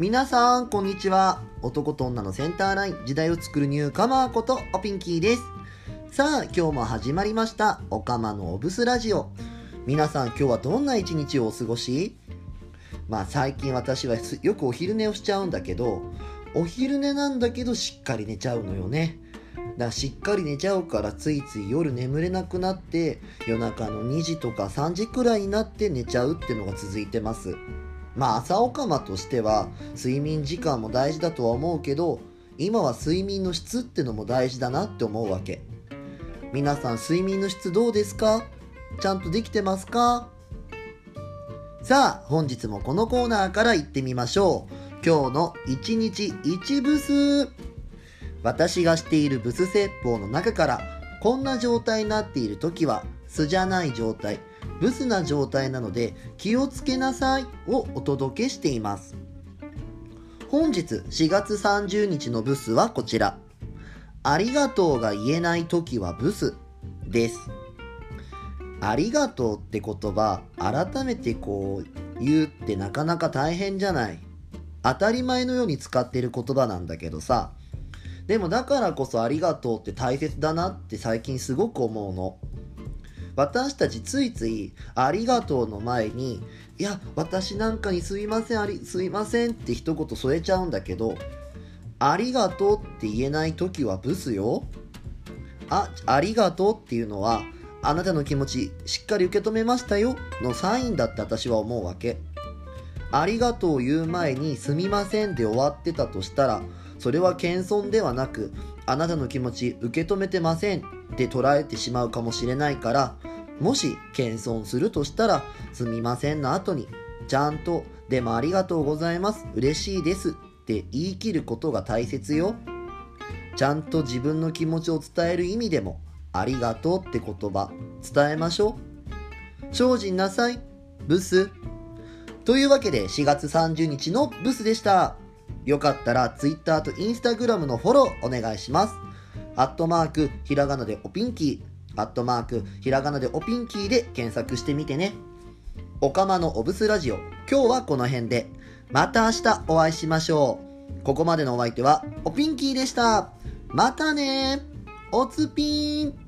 皆さん、こんにちは。男と女のセンターライン、時代を作るニューカマーことおピンキーです。さあ、今日も始まりました。おかまのおブスラジオ。皆さん、今日はどんな一日をお過ごし？まあ、最近私はよくお昼寝をしちゃうんだけど、お昼寝なんだけどしっかり寝ちゃうのよね。だしっかり寝ちゃうからついつい夜眠れなくなって夜中の2時とか3時くらいになって寝ちゃうってのが続いてますまあ朝オカマとしては睡眠時間も大事だとは思うけど今は睡眠の質ってのも大事だなって思うわけ。皆さん睡眠の質どうですか？ちゃんとできてますか？さあ本日もこのコーナーから行ってみましょう。今日の1日1ブス私がしているブス説法の中からこんな状態になっている時は素じゃない状態。ブスな状態なので気をつけなさいをお届けしています。本日4月30日のブスはこちら。ありがとうが言えない時はブスです。ありがとうって言葉改めてこう言うってなかなか大変じゃない。当たり前のように使ってる言葉なんだけどさ。でもだからこそありがとうって大切だなって最近すごく思うの。私たちついついありがとうの前にいや私なんかにすいませんありすいませんって一言添えちゃうんだけどありがとうって言えない時はブスよ。あありがとうっていうのはあなたの気持ちしっかり受け止めましたよのサインだって私は思うわけ。ありがとうを言う前にすみませんで終わってたとしたらそれは謙遜ではなくあなたの気持ち受け止めてません。って捉えてしまうかもしれないからもし謙遜するとしたらすみませんの後にちゃんとでもありがとうございます。嬉しいです。って言い切ることが大切よ。ちゃんと自分の気持ちを伝える意味でもありがとうって言葉伝えましょう。精進なさい。ブス。というわけで4月30日のブスでした。よかったら Twitter と Instagram のフォローお願いします。アットマーク、ひらがなでおピンキー、アットマーク、ひらがなでおピンキーで検索してみてね。おかまのおぶすラジオ、今日はこの辺で。また明日お会いしましょう。ここまでのお相手は、おピンキーでした。またねおつぴーん